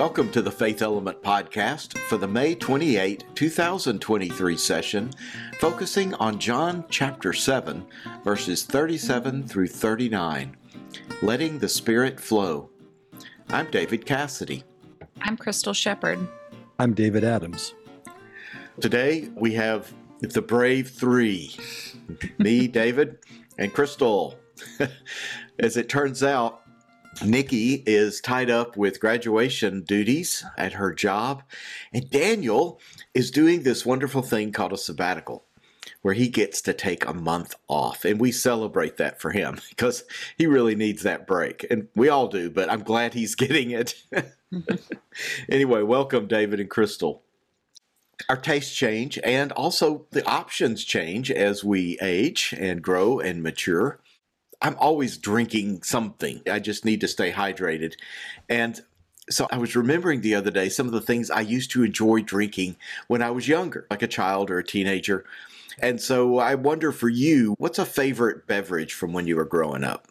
Welcome to the Faith Element Podcast for the May 28, 2023 session, focusing on John chapter 7, verses 37 through 39. Letting the Spirit Flow. I'm David Cassady. I'm Crystal Shepherd. I'm David Adams. Today we have the Brave Three me, David, and Crystal. As it turns out, Nikki is tied up with graduation duties at her job, and Daniel is doing this wonderful thing called a sabbatical, where he gets to take a month off. And we celebrate that for him because he really needs that break. And we all do, but I'm glad he's getting it. anyway, welcome, David and Crystal. Our tastes change, and also the options change as we age and grow and mature. I'm always drinking something. I just need to stay hydrated. And so I was remembering the other day some of the things I used to enjoy drinking when I was younger, like a child or a teenager. And so I wonder for you, what's a favorite beverage from when you were growing up?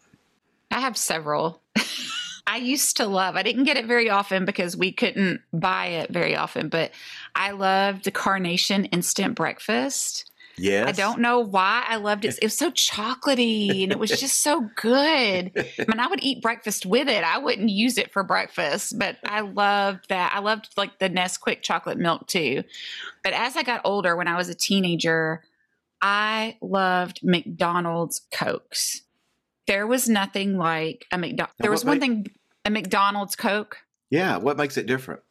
I have several. I used to love, I didn't get it very often because we couldn't buy it very often, but I loved the Carnation Instant Breakfast. Yes. I don't know why I loved it. It was so chocolatey and it was just so good. I mean, I would eat breakfast with it. I wouldn't use it for breakfast, but I loved that. I loved like the Nesquik chocolate milk too. But as I got older, when I was a teenager, I loved McDonald's Cokes. There was nothing like a McDonald's. There was one thing, a McDonald's Coke. Yeah. What makes it different?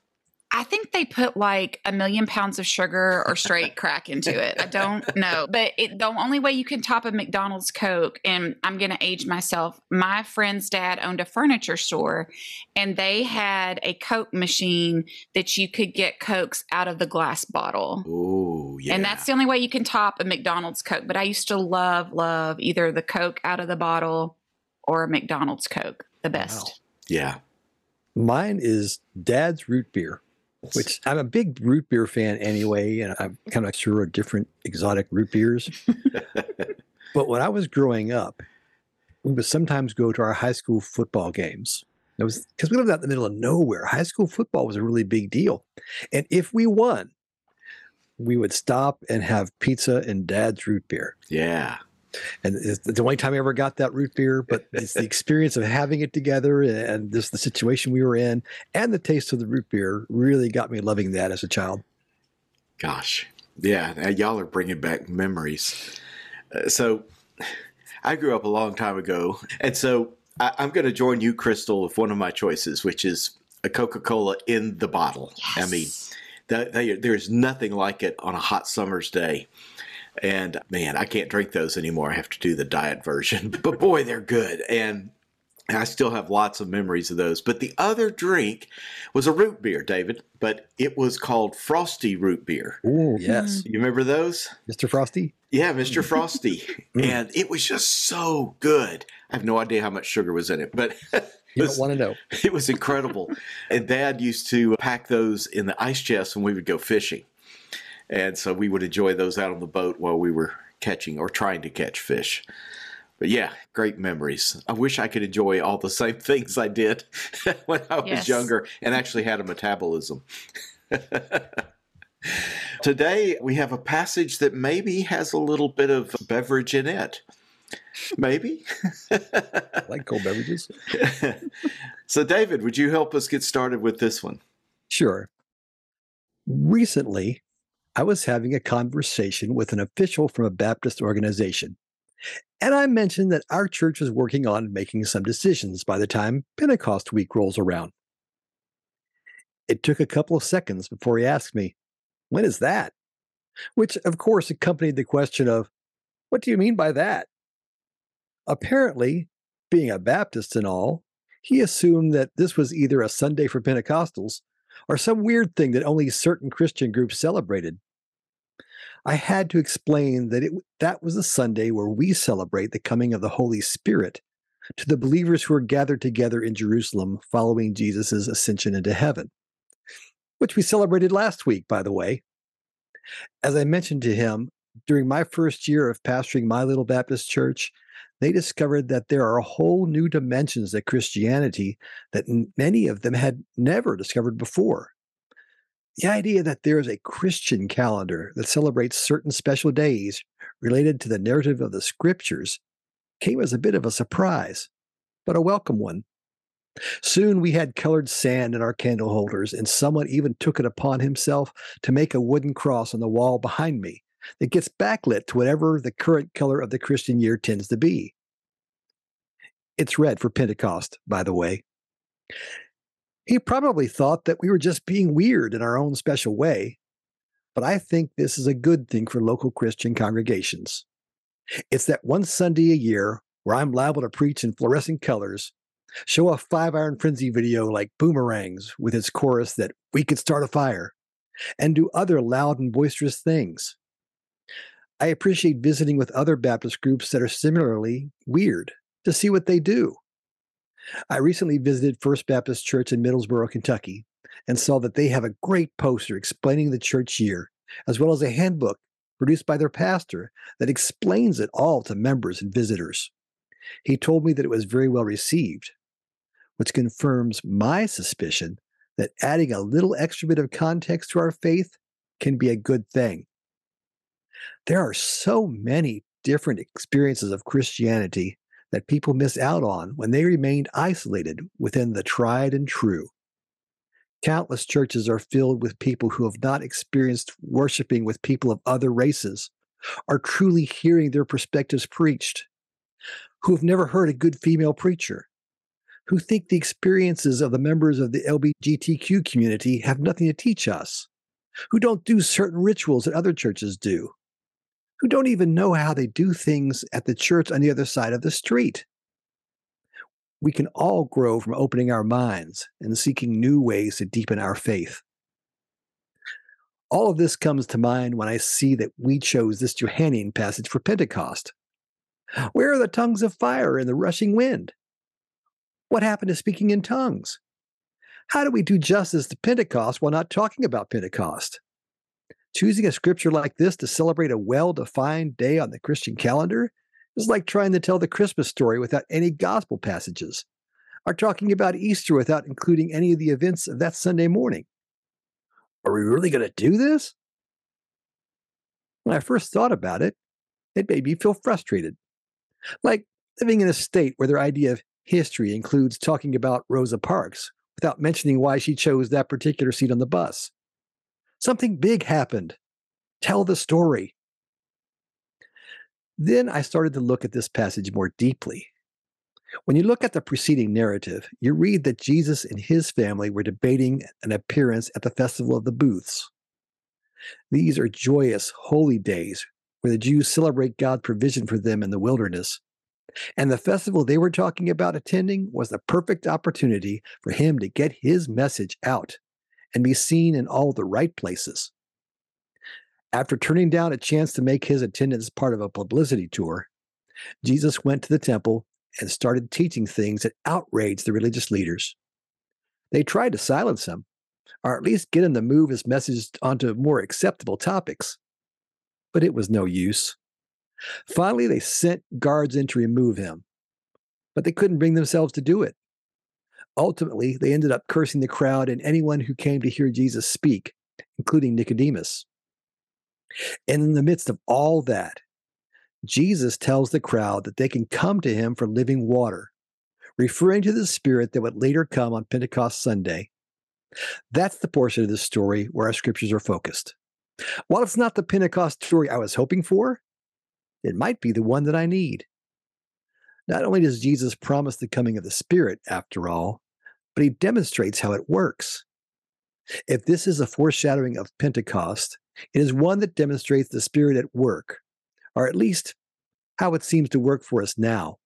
I think they put like a million pounds of sugar or straight crack into it. I don't know. But it, the only way you can top a McDonald's Coke, and I'm going to age myself, my friend's dad owned a furniture store and they had a Coke machine that you could get Cokes out of the glass bottle. Oh, yeah. And that's the only way you can top a McDonald's Coke. But I used to love, love either the Coke out of the bottle or a McDonald's Coke, the best. Wow. Yeah. Mine is dad's root beer which I'm a big root beer fan anyway, and I'm kind of sure of different exotic root beers. but when I was growing up, we would sometimes go to our high school football games. It was because we lived out in the middle of nowhere. High school football was a really big deal, and if we won, we would stop and have pizza and dad's root beer. Yeah, and it's the only time I ever got that root beer, but it's the experience of having it together and just the situation we were in and the taste of the root beer really got me loving that as a child. Gosh, yeah, y'all are bringing back memories. Uh, so I grew up a long time ago, and so I, am going to join you, Crystal, with one of my choices, which is a Coca Cola in the bottle. Yes. I mean, that, there's nothing like it on a hot summer's day. And man, I can't drink those anymore. I have to do the diet version. But boy, they're good. And I still have lots of memories of those. But the other drink was a root beer, David, but it was called Frosty root beer. Oh, yes. You remember those? Mr. Frosty? Yeah, Mr. Frosty. Mm. and it was just so good. I have no idea how much sugar was in it, but you don't want to know. It was incredible. and dad used to pack those in the ice chest when we would go fishing. And so we would enjoy those out on the boat while we were catching or trying to catch fish. But yeah, great memories. I wish I could enjoy all the same things I did when I was yes. younger and actually had a metabolism. Today, we have a passage that maybe has a little bit of beverage in it. Maybe. I like cold beverages. so, David, would you help us get started with this one? Sure. Recently, I was having a conversation with an official from a Baptist organization. And I mentioned that our church was working on making some decisions by the time Pentecost week rolls around. It took a couple of seconds before he asked me, When is that? Which, of course, accompanied the question of, What do you mean by that? Apparently, being a Baptist and all, he assumed that this was either a Sunday for Pentecostals or some weird thing that only certain Christian groups celebrated. I had to explain that it, that was a Sunday where we celebrate the coming of the Holy Spirit to the believers who are gathered together in Jerusalem following Jesus' ascension into heaven, which we celebrated last week, by the way. As I mentioned to him, during my first year of pastoring my little Baptist church, they discovered that there are whole new dimensions of Christianity that many of them had never discovered before. The idea that there is a Christian calendar that celebrates certain special days related to the narrative of the scriptures came as a bit of a surprise, but a welcome one. Soon we had colored sand in our candle holders, and someone even took it upon himself to make a wooden cross on the wall behind me that gets backlit to whatever the current color of the Christian year tends to be. It's red for Pentecost, by the way. He probably thought that we were just being weird in our own special way, but I think this is a good thing for local Christian congregations. It's that one Sunday a year where I'm liable to preach in fluorescent colors, show a five iron frenzy video like Boomerangs with its chorus that we could start a fire, and do other loud and boisterous things. I appreciate visiting with other Baptist groups that are similarly weird to see what they do. I recently visited First Baptist Church in Middlesboro, Kentucky, and saw that they have a great poster explaining the church year, as well as a handbook produced by their pastor that explains it all to members and visitors. He told me that it was very well received, which confirms my suspicion that adding a little extra bit of context to our faith can be a good thing. There are so many different experiences of Christianity that people miss out on when they remained isolated within the tried and true. Countless churches are filled with people who have not experienced worshiping with people of other races, are truly hearing their perspectives preached, who have never heard a good female preacher, who think the experiences of the members of the LGBTQ community have nothing to teach us, who don't do certain rituals that other churches do, who don't even know how they do things at the church on the other side of the street. We can all grow from opening our minds and seeking new ways to deepen our faith. All of this comes to mind when I see that we chose this Johannine passage for Pentecost. Where are the tongues of fire and the rushing wind? What happened to speaking in tongues? How do we do justice to Pentecost while not talking about Pentecost? Choosing a scripture like this to celebrate a well defined day on the Christian calendar is like trying to tell the Christmas story without any gospel passages, or talking about Easter without including any of the events of that Sunday morning. Are we really going to do this? When I first thought about it, it made me feel frustrated. Like living in a state where their idea of history includes talking about Rosa Parks without mentioning why she chose that particular seat on the bus. Something big happened. Tell the story. Then I started to look at this passage more deeply. When you look at the preceding narrative, you read that Jesus and his family were debating an appearance at the Festival of the Booths. These are joyous, holy days where the Jews celebrate God's provision for them in the wilderness. And the festival they were talking about attending was the perfect opportunity for him to get his message out and be seen in all the right places. After turning down a chance to make his attendance part of a publicity tour, Jesus went to the temple and started teaching things that outraged the religious leaders. They tried to silence him, or at least get him to move his message onto more acceptable topics, but it was no use. Finally, they sent guards in to remove him, but they couldn't bring themselves to do it. Ultimately, they ended up cursing the crowd and anyone who came to hear Jesus speak, including Nicodemus. And in the midst of all that, Jesus tells the crowd that they can come to him for living water, referring to the Spirit that would later come on Pentecost Sunday. That's the portion of the story where our scriptures are focused. While it's not the Pentecost story I was hoping for, it might be the one that I need. Not only does Jesus promise the coming of the Spirit, after all, but he demonstrates how it works. If this is a foreshadowing of Pentecost, it is one that demonstrates the Spirit at work, or at least how it seems to work for us now.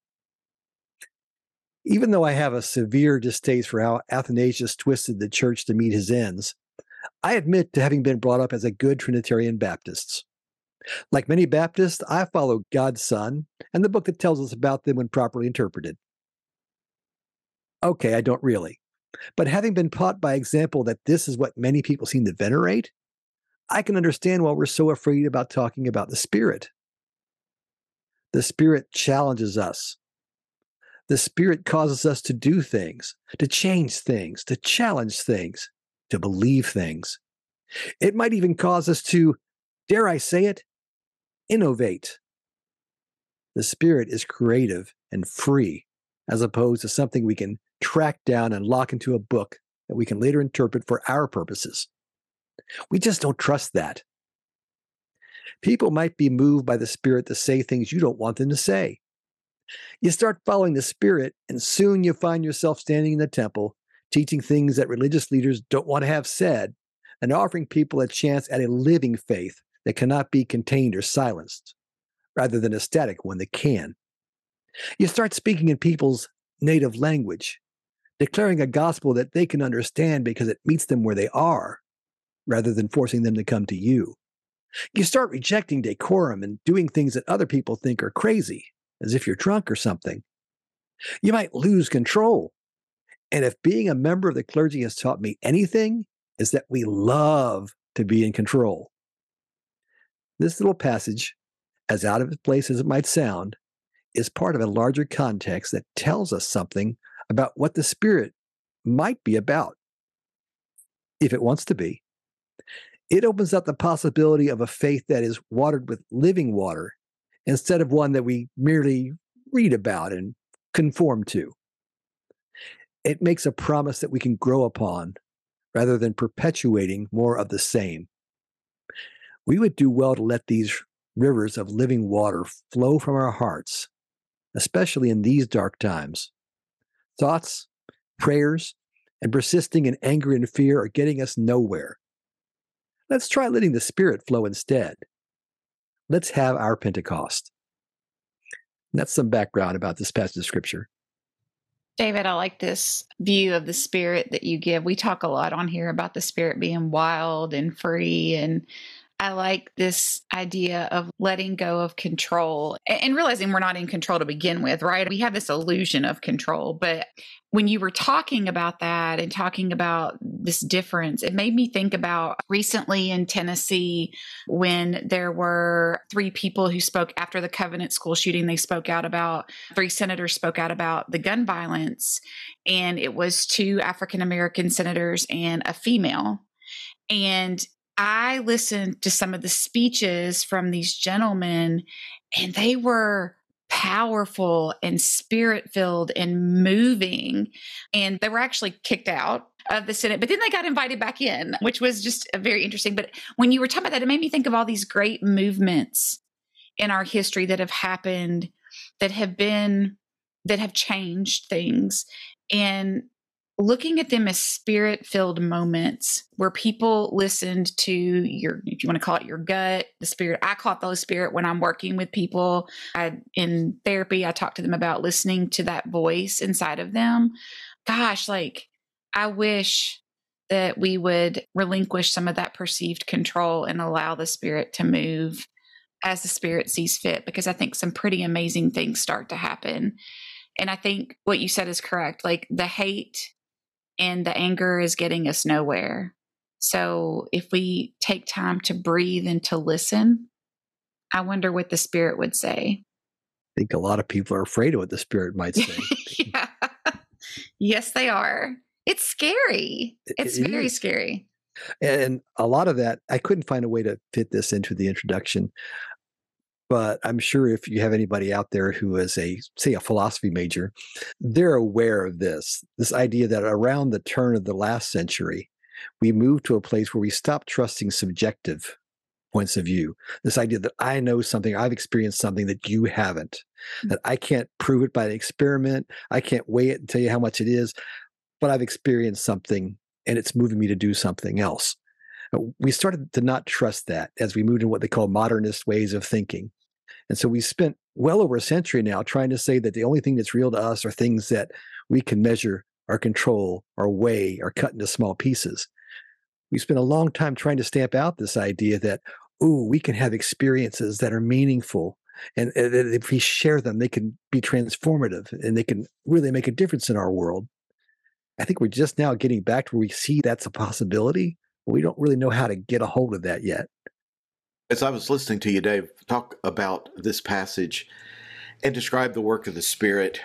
Even though I have a severe distaste for how Athanasius twisted the church to meet his ends, I admit to having been brought up as a good Trinitarian Baptist. Like many Baptists, I follow God's Son and the book that tells us about them when properly interpreted. Okay, I don't really. But having been taught by example that this is what many people seem to venerate, I can understand why we're so afraid about talking about the Spirit. The Spirit challenges us. The Spirit causes us to do things, to change things, to challenge things, to believe things. It might even cause us to, dare I say it, innovate. The Spirit is creative and free, as opposed to something we can track down and lock into a book that we can later interpret for our purposes. We just don't trust that. People might be moved by the Spirit to say things you don't want them to say. You start following the Spirit, and soon you find yourself standing in the temple, teaching things that religious leaders don't want to have said, and offering people a chance at a living faith that cannot be contained or silenced, rather than a static one that can. You start speaking in people's native language, declaring a gospel that they can understand because it meets them where they are, rather than forcing them to come to you. You start rejecting decorum and doing things that other people think are crazy, as if you're drunk or something. You might lose control. And if being a member of the clergy has taught me anything, is that we love to be in control. This little passage, as out of place as it might sound, is part of a larger context that tells us something about what the Spirit might be about, if it wants to be. It opens up the possibility of a faith that is watered with living water instead of one that we merely read about and conform to. It makes a promise that we can grow upon rather than perpetuating more of the same. We would do well to let these rivers of living water flow from our hearts, especially in these dark times. Thoughts, prayers, and persisting in anger and fear are getting us nowhere. Let's try letting the Spirit flow instead. Let's have our Pentecost. And that's some background about this passage of Scripture. David, I like this view of the spirit that you give. We talk a lot on here about the spirit being wild and free and I like this idea of letting go of control and realizing we're not in control to begin with, right? We have this illusion of control. But when you were talking about that and talking about this difference, it made me think about recently in Tennessee when there were three people who spoke after the Covenant School shooting. They spoke out about, three senators spoke out about the gun violence. And it was two African American senators and a female. And I listened to some of the speeches from these gentlemen, and they were powerful and spirit filled and moving. And they were actually kicked out of the Senate, but then they got invited back in, which was just very interesting. But when you were talking about that, it made me think of all these great movements in our history that have happened that have been that have changed things and looking at them as spirit filled moments where people listened to your if you want to call it your gut the spirit i call it the Holy spirit when i'm working with people I, in therapy i talk to them about listening to that voice inside of them gosh like i wish that we would relinquish some of that perceived control and allow the spirit to move as the spirit sees fit because i think some pretty amazing things start to happen and I think what you said is correct. Like the hate and the anger is getting us nowhere. So if we take time to breathe and to listen, I wonder what the spirit would say. I think a lot of people are afraid of what the spirit might say. yeah. Yes, they are. It's scary. It's it very is. scary. And a lot of that, I couldn't find a way to fit this into the introduction but I'm sure if you have anybody out there who is a, say, a philosophy major, they're aware of this this idea that around the turn of the last century, we moved to a place where we stopped trusting subjective points of view. This idea that I know something, I've experienced something that you haven't, that I can't prove it by an experiment, I can't weigh it and tell you how much it is, but I've experienced something and it's moving me to do something else. We started to not trust that as we moved into what they call modernist ways of thinking. And so we spent well over a century now trying to say that the only thing that's real to us are things that we can measure or control or weigh or cut into small pieces. We spent a long time trying to stamp out this idea that, oh, we can have experiences that are meaningful. And, and if we share them, they can be transformative and they can really make a difference in our world. I think we're just now getting back to where we see that's a possibility, but we don't really know how to get a hold of that yet. As I was listening to you, Dave, talk about this passage, and describe the work of the Spirit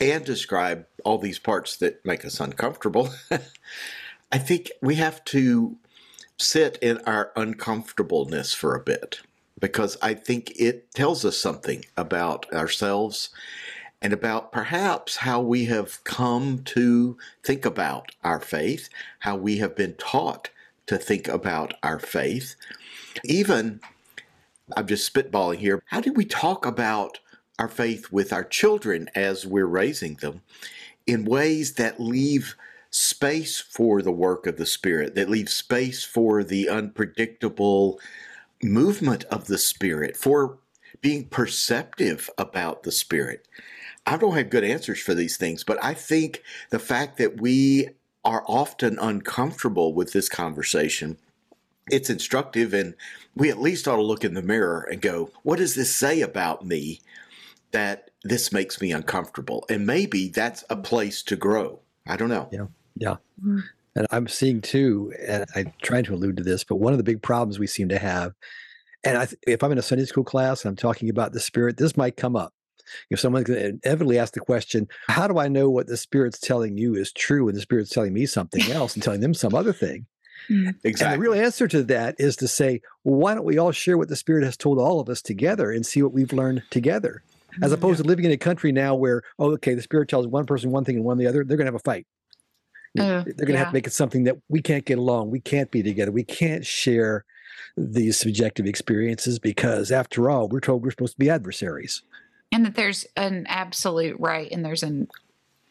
and describe all these parts that make us uncomfortable, I think we have to sit in our uncomfortableness for a bit because I think it tells us something about ourselves and about perhaps how we have come to think about our faith, how we have been taught to think about our faith. Even, I'm just spitballing here, how do we talk about our faith with our children as we're raising them in ways that leave space for the work of the Spirit, that leave space for the unpredictable movement of the Spirit, for being perceptive about the Spirit. I don't have good answers for these things, but I think the fact that we are often uncomfortable with this conversation it's instructive and we at least ought to look in the mirror and go what does this say about me that this makes me uncomfortable? And maybe that's a place to grow. I don't know. Yeah yeah. Mm-hmm. and i'm seeing too and i tried to allude to this but one of the big problems we seem to have and I, if i'm in a sunday school class and i'm talking about the spirit this might come up. If someone can inevitably ask the question, how do I know what the Spirit's telling you is true and the Spirit's telling me something else and telling them some other thing? Exactly. And the real answer to that is to say, well, why don't we all share what the Spirit has told all of us together and see what we've learned together? As mm-hmm. opposed yeah. to living in a country now where, oh, okay, the Spirit tells one person one thing and one the other, they're going to have a fight. Uh, they're going to yeah. have to make it something that we can't get along. We can't be together. We can't share these subjective experiences because, after all, we're told we're supposed to be adversaries and that there's an absolute right and there's an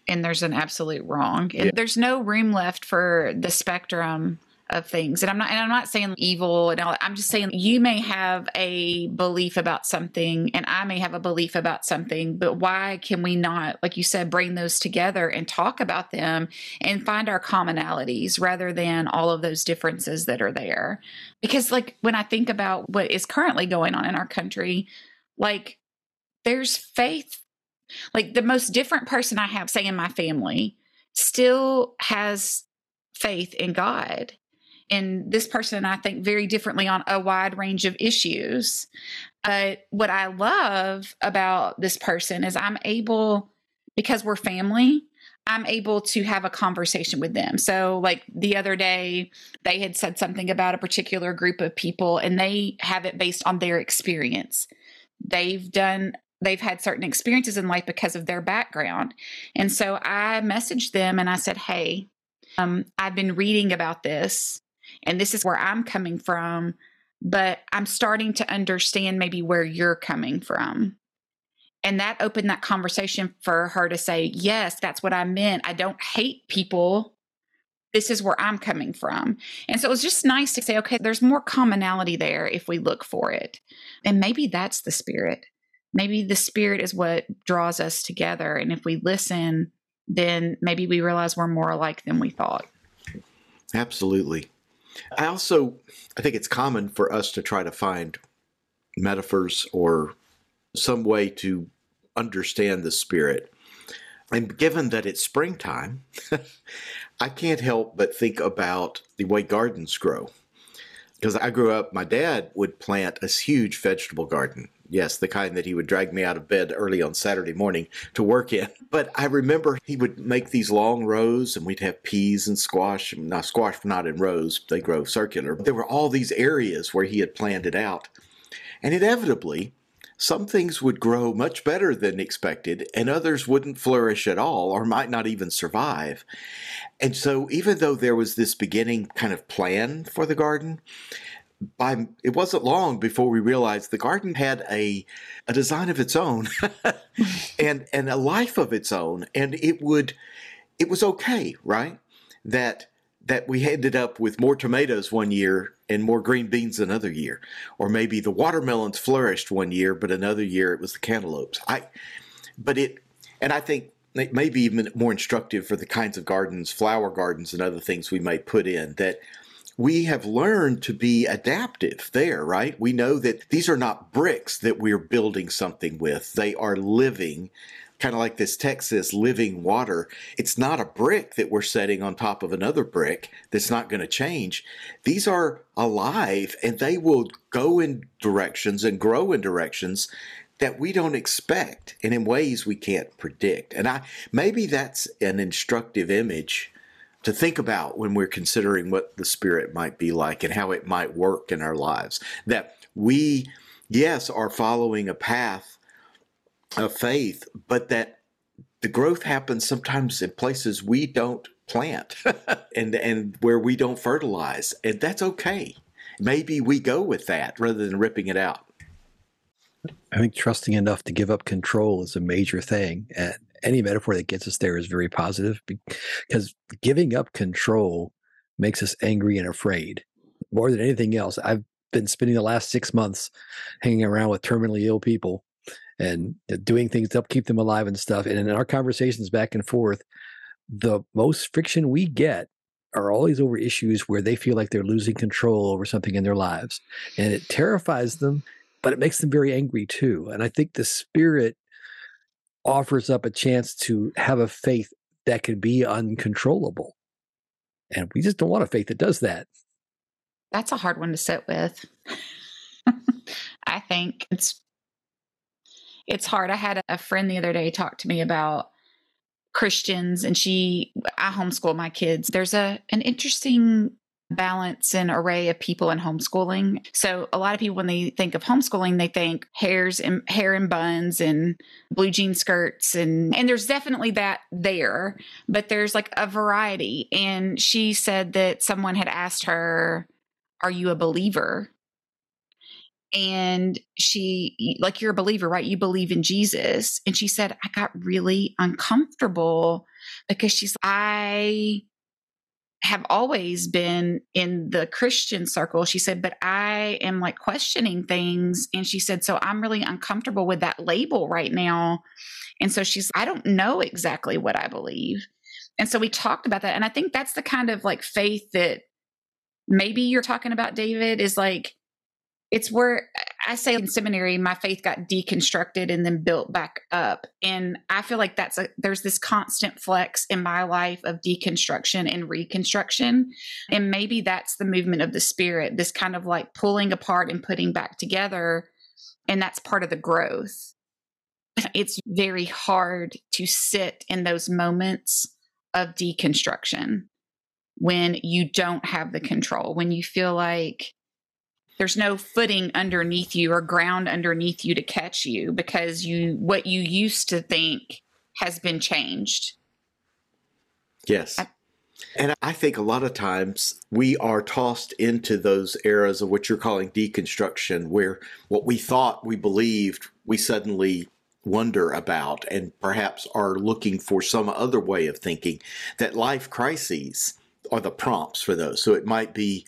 and there's an absolute wrong and yeah. there's no room left for the spectrum of things and i'm not and i'm not saying evil and all i'm just saying you may have a belief about something and i may have a belief about something but why can we not like you said bring those together and talk about them and find our commonalities rather than all of those differences that are there because like when i think about what is currently going on in our country like there's faith. Like the most different person I have, say, in my family, still has faith in God. And this person, and I think, very differently on a wide range of issues. But what I love about this person is I'm able, because we're family, I'm able to have a conversation with them. So, like the other day, they had said something about a particular group of people, and they have it based on their experience. They've done they've had certain experiences in life because of their background. And so I messaged them and I said, Hey, um, I've been reading about this, and this is where I'm coming from, but I'm starting to understand maybe where you're coming from. And that opened that conversation for her to say, Yes, that's what I meant. I don't hate people. This is where I'm coming from. And so it was just nice to say, okay, there's more commonality there if we look for it. And maybe that's the spirit maybe the spirit is what draws us together. And if we listen, then maybe we realize we're more alike than we thought. Absolutely. I also I think it's common for us to try to find metaphors or some way to understand the spirit. And given that it's springtime, I can't help but think about the way gardens grow. Because I grew up, my dad would plant a huge vegetable garden Yes, the kind that he would drag me out of bed early on Saturday morning to work in. But I remember he would make these long rows and we'd have peas and squash. Now, squash not in rows, they grow circular. There were all these areas where he had planned it out. And inevitably, some things would grow much better than expected, and others wouldn't flourish at all or might not even survive. And so, even though there was this beginning kind of plan for the garden, by it wasn't long before we realized the garden had a a design of its own and and a life of its own. And it would it was okay right? That that we ended up with more tomatoes one year and more green beans another year. Or maybe the watermelons flourished one year but another year it was the cantaloupes. I but it and i think it may be even more instructive for the kinds of gardens flower gardens and other things we might put in that we have learned to be adaptive there, right? We know that these are not bricks that we're building something with. They are living, kind of like this text says, living water. It's not a brick that we're setting on top of another brick that's not going to change. These are alive and they will go in directions and grow in directions that we don't expect and in ways we can't predict. And I maybe that's an instructive image to think about when we're considering what the spirit might be like and how it might work in our lives. That we yes are following a path of faith, but that the growth happens sometimes in places we don't plant and and where we don't fertilize and that's okay maybe we go with that rather than ripping it out I think trusting enough to give up control is a major thing. And any metaphor that gets us there is very positive because giving up control makes us angry and afraid more than anything else. I've been spending the last six months hanging around with terminally ill people and uh, doing things to help keep them alive and stuff. And in our conversations back and forth, the most friction we get are always over issues where they feel like they're losing control over something in their lives. And it terrifies them but it makes them very angry too. And I think the spirit offers up a chance to have a faith that can be uncontrollable. And we just don't want a faith that does that. That's a hard one to sit with. I think it's it's hard. I had a friend the other day talk to me about Christians and she I homeschool my kids. There's a an interesting balance and array of people in homeschooling. So a lot of people when they think of homeschooling, they think hairs and hair and buns and blue jean skirts and and there's definitely that there, but there's like a variety. And she said that someone had asked her, "Are you a believer?" And she like you're a believer, right? You believe in Jesus. And she said, I got really uncomfortable because she's I have always been in the Christian circle. She said, but I am like questioning things. And she said, so I'm really uncomfortable with that label right now. And so she's, I don't know exactly what I believe. And so we talked about that. And I think that's the kind of like faith that maybe you're talking about, David, is like, it's where I say in seminary, my faith got deconstructed and then built back up. And I feel like that's a, there's this constant flex in my life of deconstruction and reconstruction. And maybe that's the movement of the spirit, this kind of like pulling apart and putting back together. And that's part of the growth. It's very hard to sit in those moments of deconstruction when you don't have the control, when you feel like there's no footing underneath you or ground underneath you to catch you because you what you used to think has been changed. Yes. I, and I think a lot of times we are tossed into those eras of what you're calling deconstruction, where what we thought we believed, we suddenly wonder about and perhaps are looking for some other way of thinking. That life crises are the prompts for those. So it might be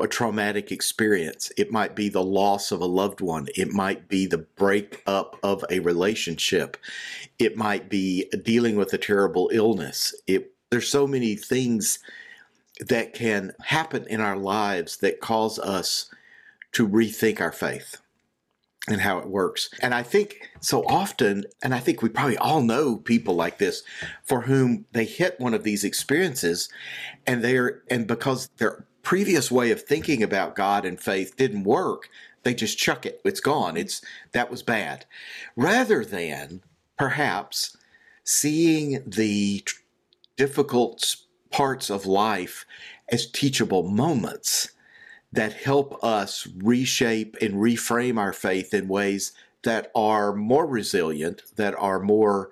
a traumatic experience. It might be the loss of a loved one. It might be the breakup of a relationship. It might be dealing with a terrible illness. It, there's so many things that can happen in our lives that cause us to rethink our faith and how it works. And I think so often, and I think we probably all know people like this for whom they hit one of these experiences and they're, and because they're previous way of thinking about God and faith didn't work, they just chuck it. It's gone. It's that was bad. Rather than perhaps seeing the difficult parts of life as teachable moments that help us reshape and reframe our faith in ways that are more resilient, that are more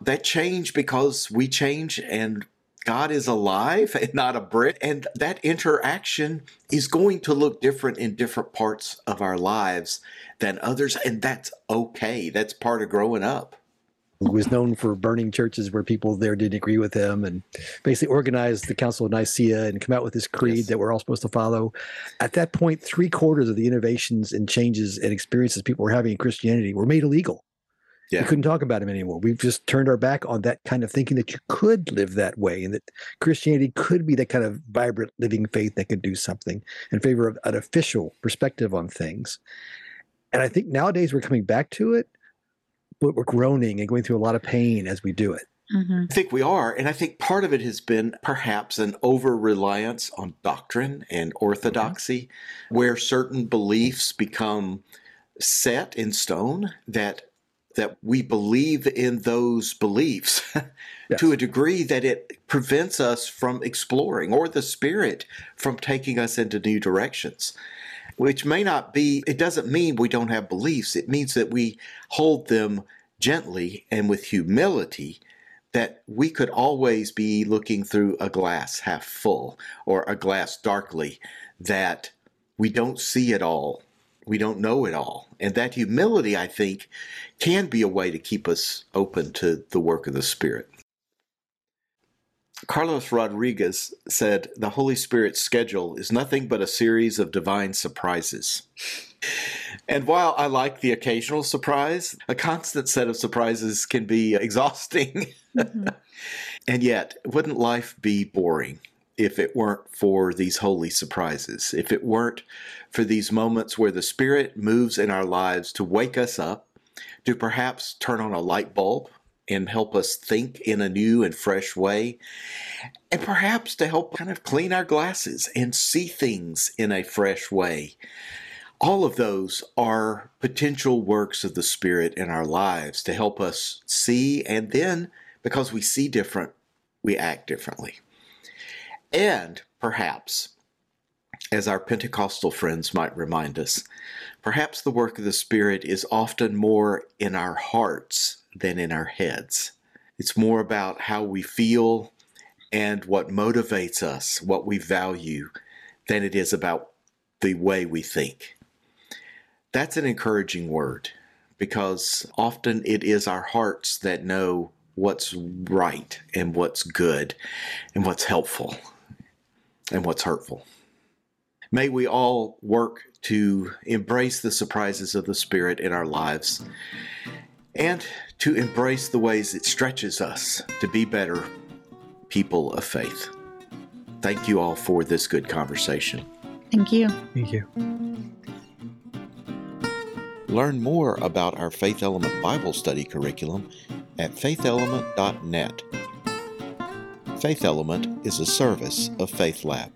that change because we change and God is alive and not a brick. And that interaction is going to look different in different parts of our lives than others. And that's okay. That's part of growing up. He was known for burning churches where people there didn't agree with him and basically organized the Council of Nicaea and come out with this creed yes. that we're all supposed to follow. At that point, three quarters of the innovations and changes and experiences people were having in Christianity were made illegal. Yeah. We couldn't talk about him anymore. We've just turned our back on that kind of thinking that you could live that way and that Christianity could be that kind of vibrant living faith that could do something in favor of an official perspective on things. And I think nowadays we're coming back to it, but we're groaning and going through a lot of pain as we do it. Mm-hmm. I think we are. And I think part of it has been perhaps an over reliance on doctrine and orthodoxy, mm-hmm. where certain beliefs become set in stone that that we believe in those beliefs Yes. to a degree that it prevents us from exploring or the spirit from taking us into new directions which may not be it doesn't mean we don't have beliefs it means that we hold them gently and with humility that we could always be looking through a glass half full or a glass darkly that we don't see it all we don't know it all and that humility i think can be a way to keep us open to the work of the spirit Carlos Rodriguez said the Holy Spirit's schedule is nothing but a series of divine surprises. And while I like the occasional surprise, a constant set of surprises can be exhausting. Mhm. and yet, wouldn't life be boring if it weren't for these holy surprises? If it weren't for these moments where the Spirit moves in our lives to wake us up, to perhaps turn on a light bulb and help us think in a new and fresh way, and perhaps to help kind of clean our glasses and see things in a fresh way. All of those are potential works of the Spirit in our lives to help us see, and then because we see different, we act differently. And perhaps, as our Pentecostal friends might remind us, perhaps the work of the Spirit is often more in our hearts than in our heads. It's more about how we feel and what motivates us, what we value, than it is about the way we think. That's an encouraging word because often it is our hearts that know what's right and what's good and what's helpful and what's hurtful. May we all work to embrace the surprises of the Spirit in our lives and to embrace the ways it stretches us to be better people of faith. Thank you all for this good conversation. Thank you. Thank you. Learn more about our Faith Element Bible study curriculum at faithelement.net. Faith Element is a service of Faith Lab.